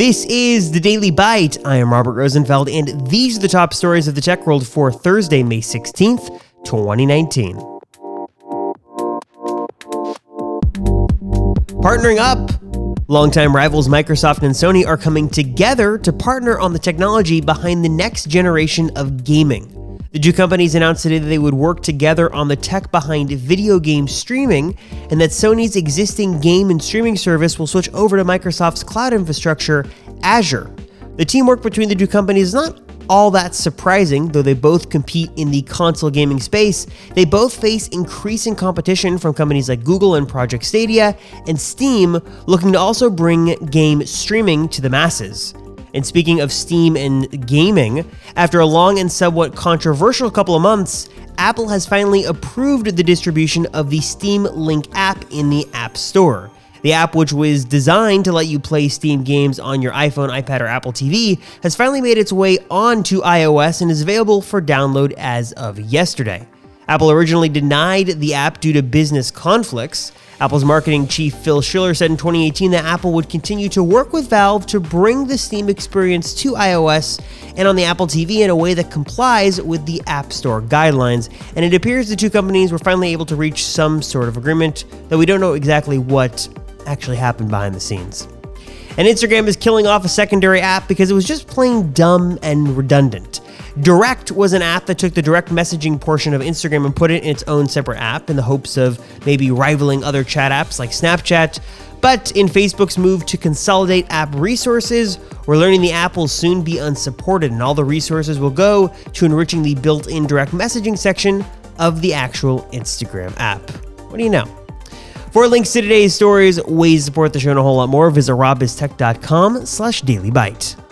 This is the Daily Byte. I am Robert Rosenfeld, and these are the top stories of the tech world for Thursday, May 16th, 2019. Partnering up. Longtime rivals Microsoft and Sony are coming together to partner on the technology behind the next generation of gaming. The two companies announced today that they would work together on the tech behind video game streaming, and that Sony's existing game and streaming service will switch over to Microsoft's cloud infrastructure, Azure. The teamwork between the two companies is not all that surprising, though they both compete in the console gaming space. They both face increasing competition from companies like Google and Project Stadia, and Steam looking to also bring game streaming to the masses. And speaking of Steam and gaming, after a long and somewhat controversial couple of months, Apple has finally approved the distribution of the Steam Link app in the App Store. The app, which was designed to let you play Steam games on your iPhone, iPad, or Apple TV, has finally made its way onto iOS and is available for download as of yesterday. Apple originally denied the app due to business conflicts. Apple's marketing chief Phil Schiller said in 2018 that Apple would continue to work with Valve to bring the Steam experience to iOS and on the Apple TV in a way that complies with the App Store guidelines. And it appears the two companies were finally able to reach some sort of agreement, though we don't know exactly what actually happened behind the scenes. And Instagram is killing off a secondary app because it was just plain dumb and redundant. Direct was an app that took the direct messaging portion of Instagram and put it in its own separate app in the hopes of maybe rivaling other chat apps like Snapchat. But in Facebook's move to consolidate app resources, we're learning the app will soon be unsupported and all the resources will go to enriching the built in direct messaging section of the actual Instagram app. What do you know? For links to today's stories, ways to support the show, and a whole lot more, visit robistech.com slash dailybyte.